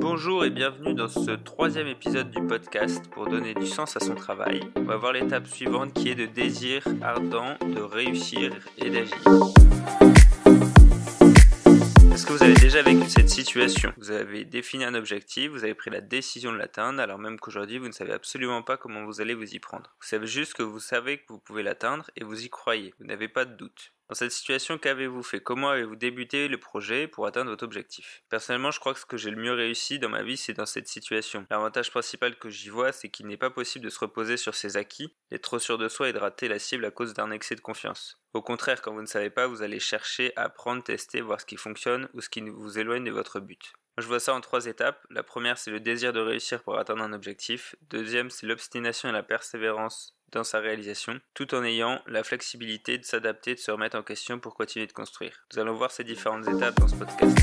Bonjour et bienvenue dans ce troisième épisode du podcast pour donner du sens à son travail. On va voir l'étape suivante qui est de désir ardent, de réussir et d'agir. Est-ce que vous avez déjà vécu cette situation? Vous avez défini un objectif, vous avez pris la décision de l'atteindre, alors même qu'aujourd'hui vous ne savez absolument pas comment vous allez vous y prendre. Vous savez juste que vous savez que vous pouvez l'atteindre et vous y croyez, vous n'avez pas de doute. Dans cette situation, qu'avez-vous fait? Comment avez-vous débuté le projet pour atteindre votre objectif? Personnellement, je crois que ce que j'ai le mieux réussi dans ma vie, c'est dans cette situation. L'avantage principal que j'y vois, c'est qu'il n'est pas possible de se reposer sur ses acquis, d'être trop sûr de soi et de rater la cible à cause d'un excès de confiance. Au contraire, quand vous ne savez pas, vous allez chercher, apprendre, tester, voir ce qui fonctionne ou ce qui vous éloigne de votre but. Je vois ça en trois étapes. La première, c'est le désir de réussir pour atteindre un objectif. Deuxième, c'est l'obstination et la persévérance dans sa réalisation, tout en ayant la flexibilité de s'adapter, de se remettre en question pour continuer de construire. Nous allons voir ces différentes étapes dans ce podcast.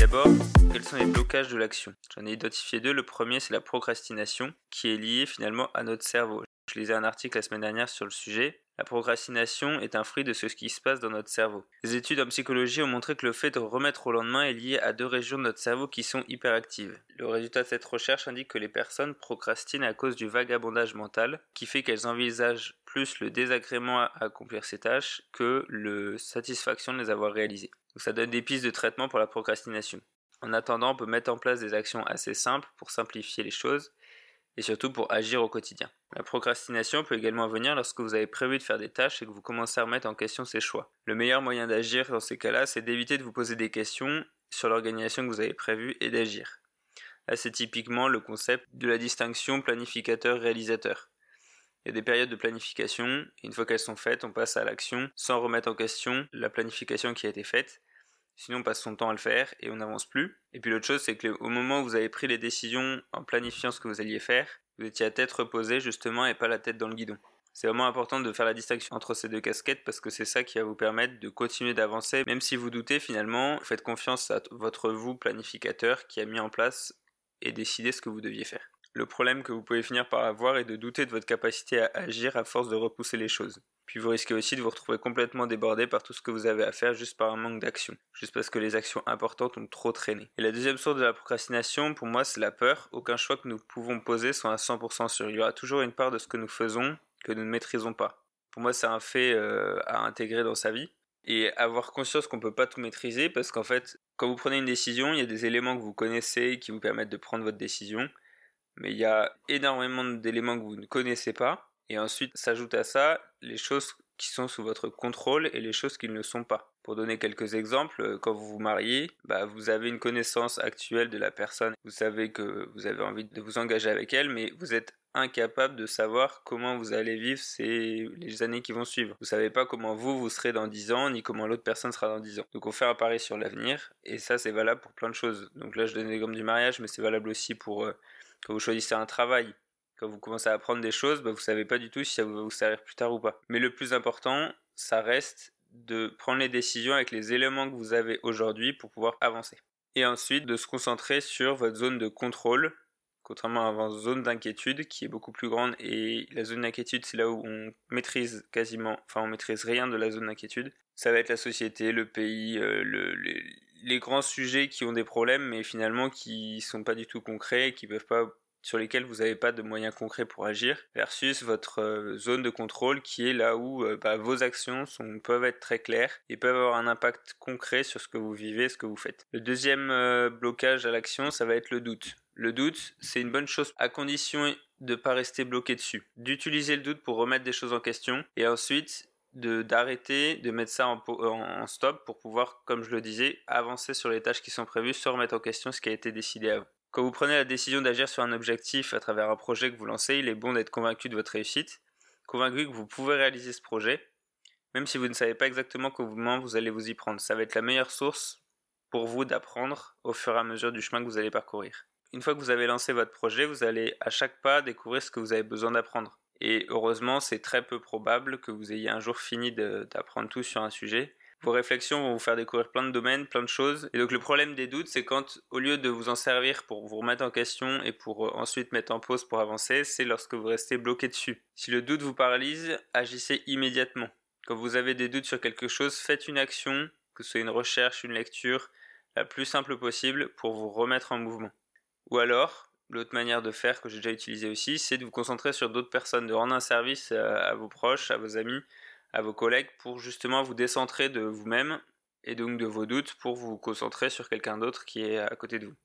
d'abord, quels sont les blocages de l'action? J'en ai identifié deux. Le premier, c'est la procrastination, qui est liée finalement à notre cerveau. Je lisais un article la semaine dernière sur le sujet. La procrastination est un fruit de ce qui se passe dans notre cerveau. Les études en psychologie ont montré que le fait de remettre au lendemain est lié à deux régions de notre cerveau qui sont hyperactives. Le résultat de cette recherche indique que les personnes procrastinent à cause du vagabondage mental, qui fait qu'elles envisagent plus le désagrément à accomplir ces tâches que la satisfaction de les avoir réalisées. Donc ça donne des pistes de traitement pour la procrastination. En attendant, on peut mettre en place des actions assez simples pour simplifier les choses et surtout pour agir au quotidien. La procrastination peut également venir lorsque vous avez prévu de faire des tâches et que vous commencez à remettre en question ces choix. Le meilleur moyen d'agir dans ces cas-là, c'est d'éviter de vous poser des questions sur l'organisation que vous avez prévue et d'agir. Là, c'est typiquement le concept de la distinction planificateur-réalisateur. Il y a des périodes de planification, une fois qu'elles sont faites, on passe à l'action sans remettre en question la planification qui a été faite, Sinon, on passe son temps à le faire et on n'avance plus. Et puis l'autre chose, c'est qu'au moment où vous avez pris les décisions en planifiant ce que vous alliez faire, vous étiez à tête reposée justement et pas la tête dans le guidon. C'est vraiment important de faire la distinction entre ces deux casquettes parce que c'est ça qui va vous permettre de continuer d'avancer. Même si vous doutez, finalement, faites confiance à votre vous planificateur qui a mis en place et décidé ce que vous deviez faire. Le problème que vous pouvez finir par avoir est de douter de votre capacité à agir à force de repousser les choses. Puis vous risquez aussi de vous retrouver complètement débordé par tout ce que vous avez à faire juste par un manque d'action, juste parce que les actions importantes ont trop traîné. Et la deuxième source de la procrastination, pour moi, c'est la peur. Aucun choix que nous pouvons poser soit à 100% sûr. Il y aura toujours une part de ce que nous faisons que nous ne maîtrisons pas. Pour moi, c'est un fait euh, à intégrer dans sa vie et avoir conscience qu'on ne peut pas tout maîtriser parce qu'en fait, quand vous prenez une décision, il y a des éléments que vous connaissez qui vous permettent de prendre votre décision mais il y a énormément d'éléments que vous ne connaissez pas, et ensuite s'ajoute à ça les choses qui sont sous votre contrôle et les choses qui ne le sont pas. Pour donner quelques exemples, euh, quand vous vous mariez, bah, vous avez une connaissance actuelle de la personne, vous savez que vous avez envie de vous engager avec elle, mais vous êtes incapable de savoir comment vous allez vivre ces les années qui vont suivre. Vous savez pas comment vous vous serez dans 10 ans ni comment l'autre personne sera dans 10 ans. Donc on fait un pari sur l'avenir et ça c'est valable pour plein de choses. Donc là je donne l'exemple du mariage mais c'est valable aussi pour euh, quand vous choisissez un travail, quand vous commencez à apprendre des choses, bah, vous savez pas du tout si ça va vous servir plus tard ou pas. Mais le plus important, ça reste de prendre les décisions avec les éléments que vous avez aujourd'hui pour pouvoir avancer. Et ensuite de se concentrer sur votre zone de contrôle, contrairement à votre zone d'inquiétude qui est beaucoup plus grande. Et la zone d'inquiétude, c'est là où on maîtrise quasiment, enfin on maîtrise rien de la zone d'inquiétude. Ça va être la société, le pays, euh, le, les grands sujets qui ont des problèmes, mais finalement qui sont pas du tout concrets, qui peuvent pas sur lesquels vous n'avez pas de moyens concrets pour agir, versus votre euh, zone de contrôle qui est là où euh, bah, vos actions peuvent être très claires et peuvent avoir un impact concret sur ce que vous vivez, ce que vous faites. Le deuxième euh, blocage à l'action, ça va être le doute. Le doute, c'est une bonne chose à condition de ne pas rester bloqué dessus, d'utiliser le doute pour remettre des choses en question et ensuite d'arrêter, de, mettre ça en, stop pour pouvoir, comme je le disais, avancer sur les tâches qui sont prévues sans remettre en question ce qui a été décidé avant. Quand vous prenez la décision d'agir sur un objectif à travers un projet que vous lancez, il est bon d'être convaincu de votre réussite, convaincu que vous pouvez réaliser ce projet, même si vous ne savez pas exactement comment vous allez vous y prendre. Ça va être la meilleure source pour vous d'apprendre au fur et à mesure du chemin que vous allez parcourir. Une fois que vous avez lancé votre projet, vous allez à chaque pas découvrir ce que vous avez besoin d'apprendre. Et heureusement, c'est très peu probable que vous ayez un jour fini d'apprendre tout sur un sujet. Vos réflexions vont vous faire découvrir plein de domaines, plein de choses. Et donc le problème des doutes, c'est quand, au lieu de vous en servir pour vous remettre en question et pour euh, ensuite mettre en pause pour avancer, c'est lorsque vous restez bloqué dessus. Si le doute vous paralyse, agissez immédiatement. Quand vous avez des doutes sur quelque chose, faites une action, que ce soit une recherche, une lecture, la plus simple possible pour vous remettre en mouvement. Ou alors, l'autre manière de faire que j'ai déjà utilisé aussi, c'est de vous concentrer sur d'autres personnes, de rendre un service à vos proches, à vos amis, à vos collègues pour justement vous décentrer de vous-même et donc de vos doutes pour vous concentrer sur quelqu'un d'autre qui est à côté de vous.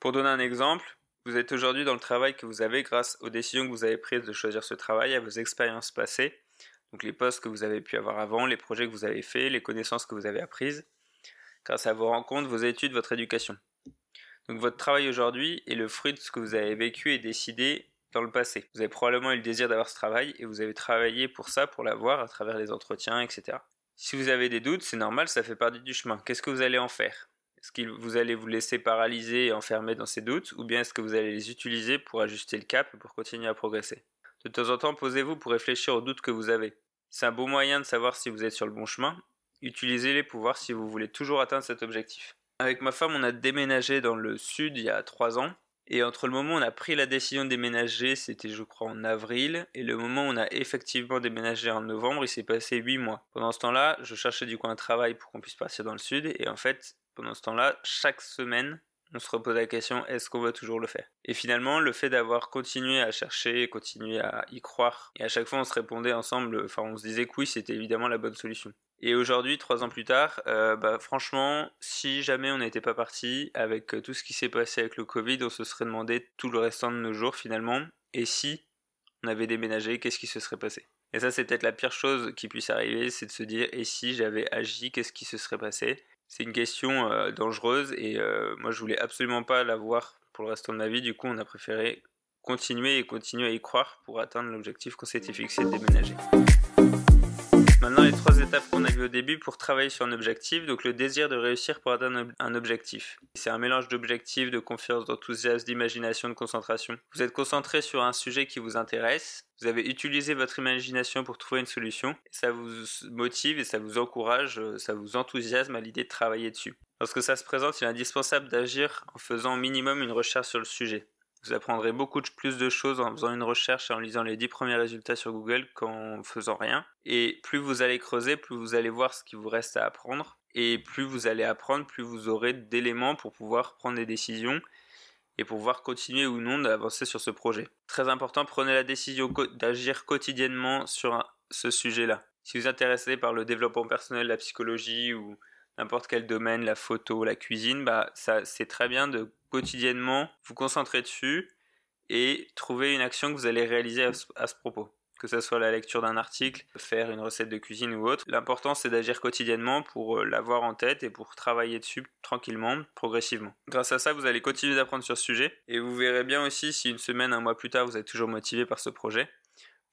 Pour donner un exemple, vous êtes aujourd'hui dans le travail que vous avez grâce aux décisions que vous avez prises de choisir ce travail, à vos expériences passées, donc les postes que vous avez pu avoir avant, les projets que vous avez faits, les connaissances que vous avez apprises, grâce à vos rencontres, vos études, votre éducation. Donc votre travail aujourd'hui est le fruit de ce que vous avez vécu et décidé dans le passé. Vous avez probablement eu le désir d'avoir ce travail et vous avez travaillé pour ça, pour l'avoir à travers les entretiens, etc. Si vous avez des doutes, c'est normal, ça fait partie du chemin. Qu'est-ce que vous allez en faire? Est-ce que vous allez vous laisser paralyser et enfermer dans ces doutes ou bien est-ce que vous allez les utiliser pour ajuster le cap et pour continuer à progresser? De temps en temps, posez-vous pour réfléchir aux doutes que vous avez. C'est un bon moyen de savoir si vous êtes sur le bon chemin. Utilisez-les pour voir si vous voulez toujours atteindre cet objectif. Avec ma femme, on a déménagé dans le sud il y a trois ans. Et entre le moment où on a pris la décision de déménager, c'était je crois en avril, et le moment où on a effectivement déménagé en novembre, il s'est passé 8 mois. Pendant ce temps-là, je cherchais du coup un travail pour qu'on puisse partir dans le sud, et en fait, pendant ce temps-là, chaque semaine, on se repose la question est-ce qu'on va toujours le faire? Et finalement, le fait d'avoir continué à chercher, continué à y croire, et à chaque fois on se répondait ensemble, enfin on se disait que oui, c'était évidemment la bonne solution. Et aujourd'hui, trois ans plus tard, euh, bah, franchement, si jamais on n'était pas parti, avec euh, tout ce qui s'est passé avec le Covid, on se serait demandé tout le restant de nos jours finalement. Et si on avait déménagé, qu'est-ce qui se serait passé? Et ça, c'est peut-être la pire chose qui puisse arriver, c'est de se dire et si j'avais agi, qu'est-ce qui se serait passé? C'est une question euh, dangereuse et moi je voulais absolument pas l'avoir pour le restant de ma vie. Du coup, on a préféré continuer et continuer à y croire pour atteindre l'objectif qu'on s'était fixé de déménager. Maintenant, les trois étapes qu'on a vues au début pour travailler sur un objectif. Donc, le désir de réussir pour atteindre un objectif. C'est un mélange d'objectifs, de confiance, d'enthousiasme, d'imagination, de concentration. Vous êtes concentré sur un sujet qui vous intéresse. Vous avez utilisé votre imagination pour trouver une solution. Ça vous motive et ça vous encourage, ça vous enthousiasme à l'idée de travailler dessus. Lorsque ça se présente, il est indispensable d'agir en faisant au minimum une recherche sur le sujet. Vous apprendrez beaucoup plus de choses en faisant une recherche et en lisant les 10 premiers résultats sur Google qu'en faisant rien. Et plus vous allez creuser, plus vous allez voir ce qui vous reste à apprendre. Et plus vous allez apprendre, plus vous aurez d'éléments pour pouvoir prendre des décisions et pour pouvoir continuer ou non d'avancer sur ce projet. Très important, prenez la décision d'agir quotidiennement sur ce sujet-là. Si vous êtes intéressé par le développement personnel, la psychologie ou n'importe quel domaine, la photo, la cuisine, bah ça c'est très bien de quotidiennement vous concentrer dessus et trouver une action que vous allez réaliser à ce, propos. Que ce soit la lecture d'un article, faire une recette de cuisine ou autre. L'important c'est d'agir quotidiennement pour euh, l'avoir en tête et pour travailler dessus tranquillement, progressivement. Grâce à ça, vous allez continuer d'apprendre sur ce sujet et vous verrez bien aussi si une semaine, un mois plus tard, vous êtes toujours motivé par ce projet.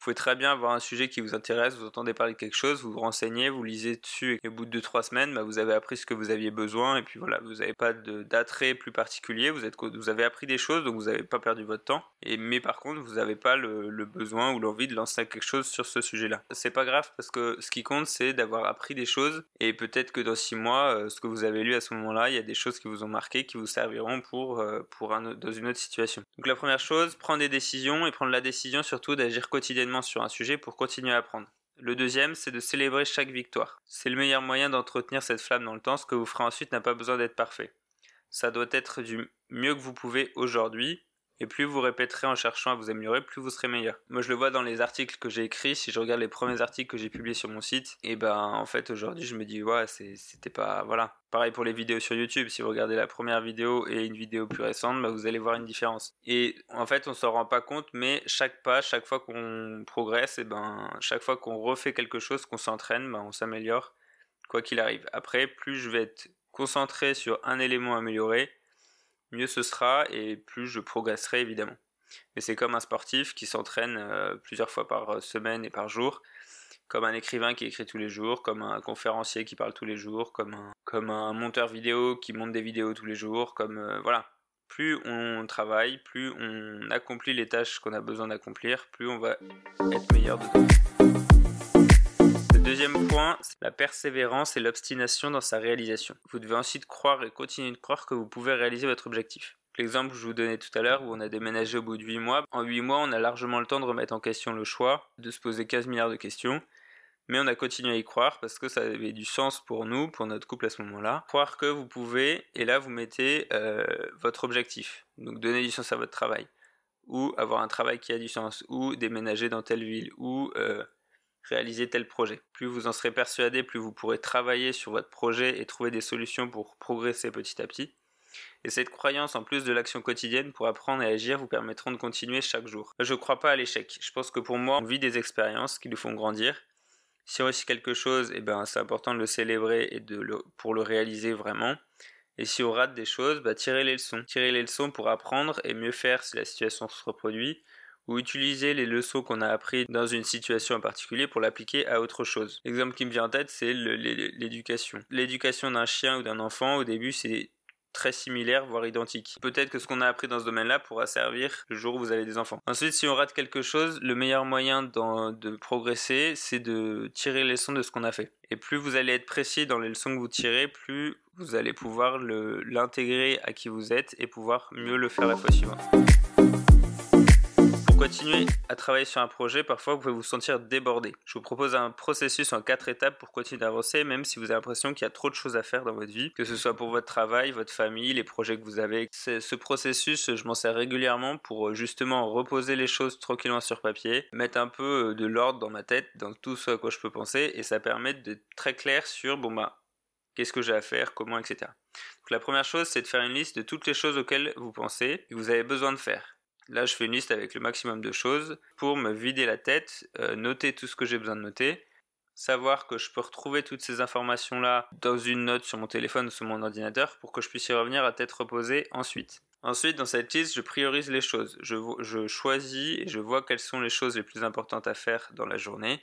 Vous pouvez très bien avoir un sujet qui vous intéresse, vous entendez parler de quelque chose, vous vous renseignez, vous lisez dessus et au bout de 2-3 semaines, bah, vous avez appris ce que vous aviez besoin et puis voilà, vous n'avez pas d'attrait plus particulier, vous, êtes, vous avez appris des choses donc vous n'avez pas perdu votre temps. Mais par contre, vous n'avez pas le, besoin ou l'envie de lancer quelque chose sur ce sujet-là. C'est pas grave parce que ce qui compte c'est d'avoir appris des choses et peut-être que dans 6 mois, euh, ce que vous avez lu à ce moment-là, il y a des choses qui vous ont marqué, qui vous serviront pour, euh, dans une autre situation. Donc la première chose, prendre des décisions et prendre la décision surtout d'agir quotidiennement sur un sujet pour continuer à apprendre. Le deuxième, c'est de célébrer chaque victoire. C'est le meilleur moyen d'entretenir cette flamme dans le temps. Ce que vous ferez ensuite n'a pas besoin d'être parfait. Ça doit être du mieux que vous pouvez aujourd'hui et plus vous répéterez en cherchant à vous améliorer, plus vous serez meilleur. Moi, je le vois dans les articles que j'ai écrits. Si je regarde les premiers articles que j'ai publiés sur mon site, et ben en fait aujourd'hui, je me dis ouais, c'était pas voilà. Pareil pour les vidéos sur YouTube. Si vous regardez la première vidéo et une vidéo plus récente, bah, vous allez voir une différence. Et en fait, on s'en rend pas compte, mais chaque pas, chaque fois qu'on progresse, et ben chaque fois qu'on refait quelque chose, qu'on s'entraîne, ben, on s'améliore quoi qu'il arrive. Après, plus je vais être concentré sur un élément amélioré, mieux ce sera et plus je progresserai évidemment. Mais c'est comme un sportif qui s'entraîne euh, plusieurs fois par euh, semaine et par jour, comme un écrivain qui écrit tous les jours, comme un conférencier qui parle tous les jours, comme un, comme un monteur vidéo qui monte des vidéos tous les jours, comme euh, voilà. Plus on travaille, plus on accomplit les tâches qu'on a besoin d'accomplir, plus on va être meilleur dedans. Deuxième point, la persévérance et l'obstination dans sa réalisation. Vous devez ensuite croire et continuer de croire que vous pouvez réaliser votre objectif. L'exemple que je vous donnais tout à l'heure où on a déménagé au bout de 8 mois. En 8 mois, on a largement le temps de remettre en question le choix, de se poser 15 milliards de questions. Mais on a continué à y croire parce que ça avait du sens pour nous, pour notre couple à ce moment-là. Croire que vous pouvez, et là vous mettez euh, votre objectif. Donc donner du sens à votre travail. Ou avoir un travail qui a du sens. Ou déménager dans telle ville. Ou euh, réaliser tel projet. Plus vous en serez persuadé, plus vous pourrez travailler sur votre projet et trouver des solutions pour progresser petit à petit. Et cette croyance, en plus de l'action quotidienne pour apprendre et agir, vous permettront de continuer chaque jour. Je ne crois pas à l'échec. Je pense que pour moi, on vit des expériences qui nous font grandir. Si on réussit quelque chose, eh ben, c'est important de le célébrer et de le, pour le réaliser vraiment. Et si on rate des choses, bah, tirez les leçons. Tirez les leçons pour apprendre et mieux faire si la situation se reproduit ou utiliser les leçons qu'on a apprises dans une situation en particulier pour l'appliquer à autre chose. L'exemple qui me vient en tête, c'est l'éducation. L'éducation d'un chien ou d'un enfant, au début, c'est très similaire, voire identique. Peut-être que ce qu'on a appris dans ce domaine-là pourra servir le jour où vous avez des enfants. Ensuite, si on rate quelque chose, le meilleur moyen de progresser, c'est de tirer les leçons de ce qu'on a fait. Et plus vous allez être précis dans les leçons que vous tirez, plus vous allez pouvoir l'intégrer à qui vous êtes et pouvoir mieux le faire la fois suivante continuer à travailler sur un projet, parfois vous pouvez vous sentir débordé. Je vous propose un processus en quatre étapes pour continuer d'avancer, même si vous avez l'impression qu'il y a trop de choses à faire dans votre vie, que ce soit pour votre travail, votre famille, les projets que vous avez. Ce processus, je m'en sers régulièrement pour euh, justement reposer les choses tranquillement sur papier, mettre un peu euh, de l'ordre dans ma tête, dans tout ce à quoi je peux penser, et ça permet d'être très clair sur, bon bah, qu'est-ce que j'ai à faire, comment, etc. La première chose, c'est de faire une liste de toutes les choses auxquelles vous pensez et que vous avez besoin de faire. Là, je fais une liste avec le maximum de choses pour me vider la tête, euh, noter tout ce que j'ai besoin de noter, savoir que je peux retrouver toutes ces informations-là dans une note sur mon téléphone ou sur mon ordinateur pour que je puisse y revenir à tête reposée ensuite. Ensuite, dans cette liste, je priorise les choses. Je, choisis et je vois quelles sont les choses les plus importantes à faire dans la journée.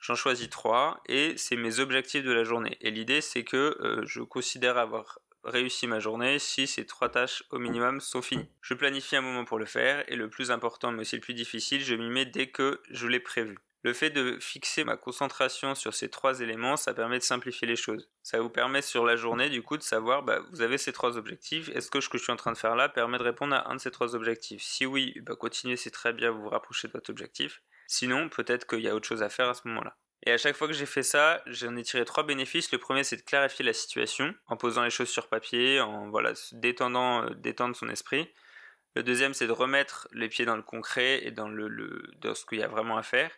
J'en choisis trois et c'est mes objectifs de la journée. Et l'idée, c'est que euh, je considère avoir réussi ma journée si ces trois tâches au minimum sont finies. Je planifie un moment pour le faire et le plus important mais aussi le plus difficile, je m'y mets dès que je l'ai prévu. Le fait de fixer ma concentration sur ces trois éléments, ça permet de simplifier les choses. Ça vous permet sur la journée, du coup, de savoir, bah, vous avez ces trois objectifs. Est-ce que ce que je suis en train de faire là permet de répondre à un de ces trois objectifs? Si oui, bah, continuez, c'est très bien, vous vous rapprochez de votre objectif. Sinon, peut-être qu'il y a autre chose à faire à ce moment-là. Et à chaque fois que j'ai fait ça, j'en ai tiré trois bénéfices. Le premier, c'est de clarifier la situation en posant les choses sur papier, en voilà, détendant, euh, son esprit. Le deuxième, c'est de remettre les pieds dans le concret et dans, le, dans ce qu'il y a vraiment à faire.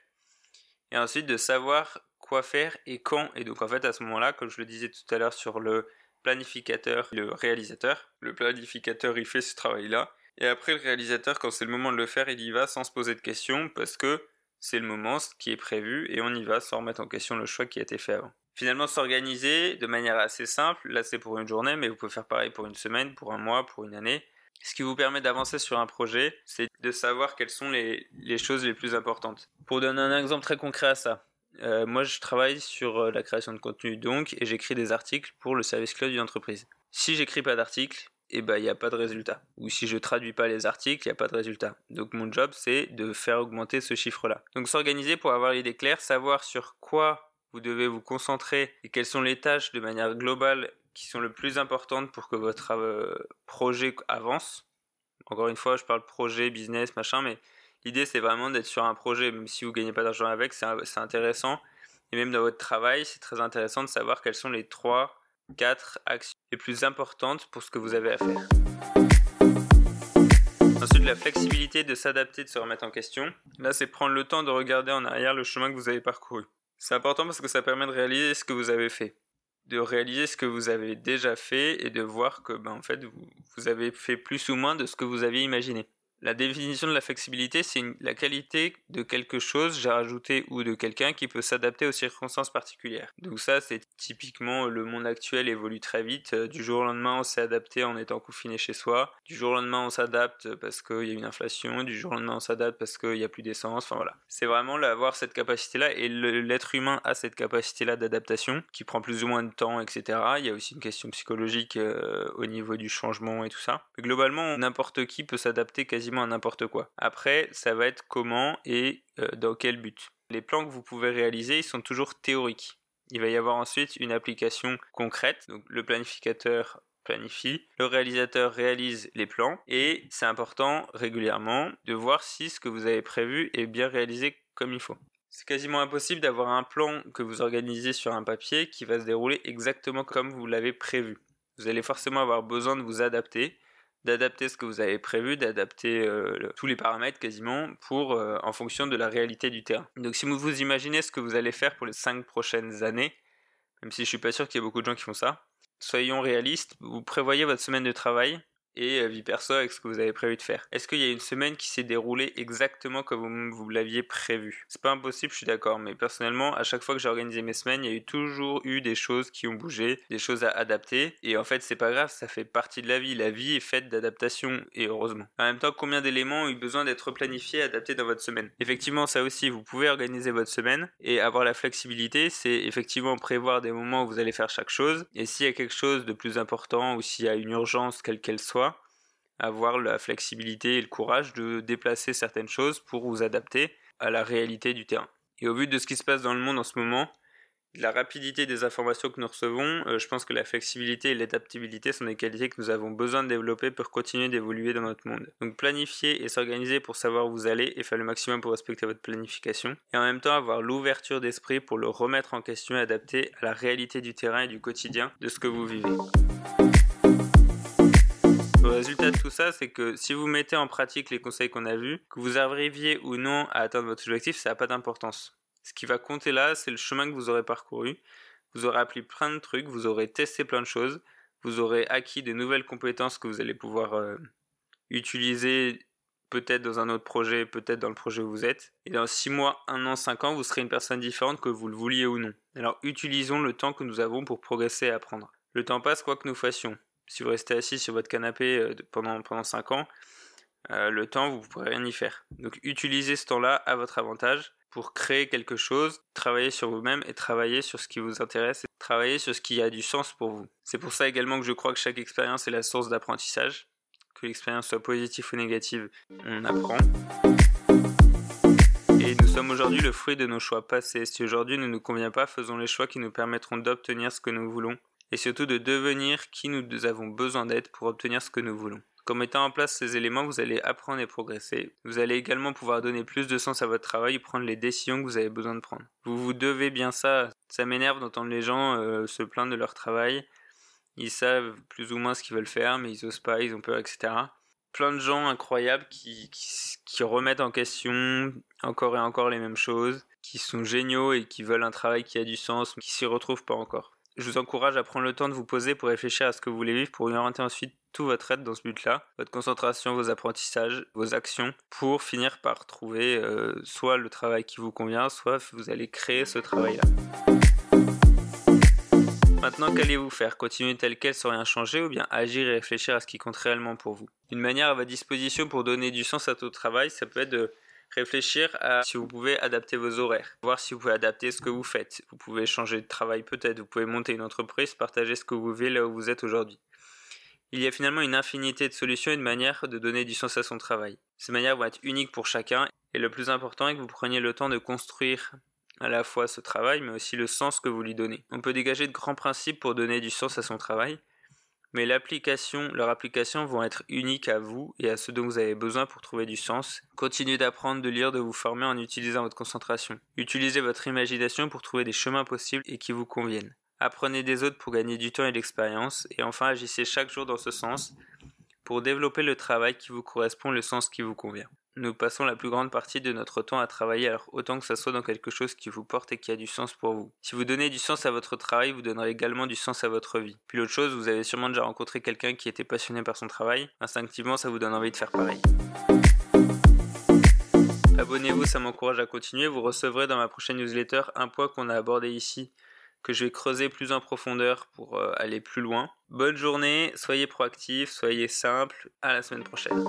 Et ensuite, de savoir quoi faire et quand. Et donc, en fait, à ce moment-là, comme je le disais tout à l'heure sur le planificateur, le réalisateur, le planificateur, il fait ce travail-là. Et après, le réalisateur, quand c'est le moment de le faire, il y va sans se poser de questions parce que c'est le moment, qui est prévu, et on y va sans remettre en question le choix qui a été fait avant. Finalement, s'organiser de manière assez simple, là c'est pour une journée, mais vous pouvez faire pareil pour une semaine, pour un mois, pour une année. Ce qui vous permet d'avancer sur un projet, c'est de savoir quelles sont les, choses les plus importantes. Pour donner un exemple très concret à ça, euh, moi je travaille sur euh, la création de contenu donc, et j'écris des articles pour le service cloud d'une entreprise. Si j'écris pas d'articles, et ben il n'y a pas de résultat. Ou si je traduis pas les articles, il n'y a pas de résultat. Donc mon job c'est de faire augmenter ce chiffre-là. Donc s'organiser pour avoir l'idée claire, savoir sur quoi vous devez vous concentrer et quelles sont les tâches de manière globale qui sont le plus importantes pour que votre euh, projet avance. Encore une fois, je parle projet, business, machin, mais l'idée c'est vraiment d'être sur un projet, même si vous gagnez pas d'argent avec, c'est intéressant. Et même dans votre travail, c'est très intéressant de savoir quelles sont les trois 4 actions les plus importantes pour ce que vous avez à faire. Ensuite, la flexibilité de s'adapter, de se remettre en question. Là, c'est prendre le temps de regarder en arrière le chemin que vous avez parcouru. C'est important parce que ça permet de réaliser ce que vous avez fait. De réaliser ce que vous avez déjà fait et de voir que, ben, en fait, vous, vous avez fait plus ou moins de ce que vous aviez imaginé. La définition de la flexibilité, c'est la qualité de quelque chose, j'ai rajouté, ou de quelqu'un qui peut s'adapter aux circonstances particulières. Donc ça, c'est typiquement le monde actuel évolue très vite. Euh, du jour au lendemain, on s'est adapté en étant confiné chez soi. Du jour au lendemain, on s'adapte parce qu'il y a une inflation. Du jour au lendemain, on s'adapte parce qu'il n'y a plus d'essence. Enfin voilà. C'est vraiment avoir cette capacité-là et l'être humain a cette capacité-là d'adaptation qui prend plus ou moins de temps, etc. Il y a aussi une question psychologique euh, au niveau du changement et tout ça. Mais globalement, n'importe qui peut s'adapter quasiment n'importe quoi. Après, ça va être comment et euh, dans quel but. Les plans que vous pouvez réaliser, ils sont toujours théoriques. Il va y avoir ensuite une application concrète. Donc le planificateur planifie, le réalisateur réalise les plans et c'est important régulièrement de voir si ce que vous avez prévu est bien réalisé comme il faut. C'est quasiment impossible d'avoir un plan que vous organisez sur un papier qui va se dérouler exactement comme vous l'avez prévu. Vous allez forcément avoir besoin de vous adapter, d'adapter ce que vous avez prévu, d'adapter euh, tous les paramètres quasiment pour euh, en fonction de la réalité du terrain. Donc si vous vous imaginez ce que vous allez faire pour les 5 prochaines années, même si je suis pas sûr qu'il y ait beaucoup de gens qui font ça, soyons réalistes, vous prévoyez votre semaine de travail et euh, vie perso avec ce que vous avez prévu de faire. Est-ce qu'il y a une semaine qui s'est déroulée exactement comme vous, l'aviez prévu? C'est pas impossible, je suis d'accord, mais personnellement, à chaque fois que j'ai organisé mes semaines, il y a eu toujours eu des choses qui ont bougé, des choses à adapter, et en fait, c'est pas grave, ça fait partie de la vie. La vie est faite d'adaptation, et heureusement. En même temps, combien d'éléments ont eu besoin d'être planifiés, adaptés dans votre semaine? Effectivement, ça aussi, vous pouvez organiser votre semaine et avoir la flexibilité, c'est effectivement prévoir des moments où vous allez faire chaque chose, et s'il y a quelque chose de plus important ou s'il y a une urgence, quelle qu'elle soit, avoir la flexibilité et le courage de déplacer certaines choses pour vous adapter à la réalité du terrain. Et au vu de ce qui se passe dans le monde en ce moment, de la rapidité des informations que nous recevons, euh, je pense que la flexibilité et l'adaptabilité sont des qualités que nous avons besoin de développer pour continuer d'évoluer dans notre monde. Donc planifier et s'organiser pour savoir où vous allez et faire le maximum pour respecter votre planification. Et en même temps avoir l'ouverture d'esprit pour le remettre en question et adapter à la réalité du terrain et du quotidien de ce que vous vivez. Le résultat de tout ça, c'est que si vous mettez en pratique les conseils qu'on a vus, que vous arriviez ou non à atteindre votre objectif, ça n'a pas d'importance. Ce qui va compter là, c'est le chemin que vous aurez parcouru. Vous aurez appris plein de trucs, vous aurez testé plein de choses, vous aurez acquis de nouvelles compétences que vous allez pouvoir euh, utiliser peut-être dans un autre projet, peut-être dans le projet où vous êtes. Et dans 6 mois, 1 an, 5 ans, vous serez une personne différente que vous le vouliez ou non. Alors utilisons le temps que nous avons pour progresser et apprendre. Le temps passe quoi que nous fassions si vous restez assis sur votre canapé euh, pendant, pendant 5 ans, euh, le temps, vous ne pourrez rien y faire. Donc utilisez ce temps-là à votre avantage pour créer quelque chose, travailler sur vous-même et travailler sur ce qui vous intéresse et travailler sur ce qui a du sens pour vous. C'est pour ça également que je crois que chaque expérience est la source d'apprentissage. Que l'expérience soit positive ou négative, on apprend. Et nous sommes aujourd'hui le fruit de nos choix passés. Si aujourd'hui ne nous convient pas, faisons les choix qui nous permettront d'obtenir ce que nous voulons et surtout de devenir qui nous avons besoin d'être pour obtenir ce que nous voulons. Comme mettant en place ces éléments, vous allez apprendre et progresser. Vous allez également pouvoir donner plus de sens à votre travail et prendre les décisions que vous avez besoin de prendre. Vous vous devez bien ça. Ça m'énerve d'entendre les gens euh, se plaindre de leur travail. Ils savent plus ou moins ce qu'ils veulent faire, mais ils osent pas, ils ont peur, etc. Plein de gens incroyables qui remettent en question encore et encore les mêmes choses, qui sont géniaux et qui veulent un travail qui a du sens, mais qui s'y retrouvent pas encore je vous encourage à prendre le temps de vous poser pour réfléchir à ce que vous voulez vivre, pour orienter ensuite tout votre aide dans ce but-là, votre concentration, vos apprentissages, vos actions, pour finir par trouver euh, soit le travail qui vous convient, soit vous allez créer ce travail-là. Maintenant, qu'allez-vous faire? Continuer tel quel sans rien changer ou bien agir et réfléchir à ce qui compte réellement pour vous? Une manière à votre disposition pour donner du sens à tout travail, ça peut être de réfléchir à si vous pouvez adapter vos horaires, voir si vous pouvez adapter ce que vous faites. Vous pouvez changer de travail peut-être, vous pouvez monter une entreprise, partager ce que vous voulez là où vous êtes aujourd'hui. Il y a finalement une infinité de solutions et de manières de donner du sens à son travail. Ces manières vont être uniques pour chacun et le plus important est que vous preniez le temps de construire à la fois ce travail mais aussi le sens que vous lui donnez. On peut dégager de grands principes pour donner du sens à son travail, mais l'application, leurs applications vont être uniques à vous et à ce dont vous avez besoin pour trouver du sens. Continuez d'apprendre, de lire, de vous former en utilisant votre concentration. Utilisez votre imagination pour trouver des chemins possibles et qui vous conviennent. Apprenez des autres pour gagner du temps et de l'expérience et enfin agissez chaque jour dans ce sens pour développer le travail qui vous correspond, le sens qui vous convient. Nous passons la plus grande partie de notre temps à travailler alors autant que ça soit dans quelque chose qui vous porte et qui a du sens pour vous. Si vous donnez du sens à votre travail, vous donnerez également du sens à votre vie. Puis l'autre chose, vous avez sûrement déjà rencontré quelqu'un qui était passionné par son travail. Instinctivement, ça vous donne envie de faire pareil. Abonnez-vous, ça m'encourage à continuer. Vous recevrez dans ma prochaine newsletter un point qu'on a abordé ici, que je vais creuser plus en profondeur pour euh, aller plus loin. Bonne journée, soyez proactifs, soyez simples. À la semaine prochaine.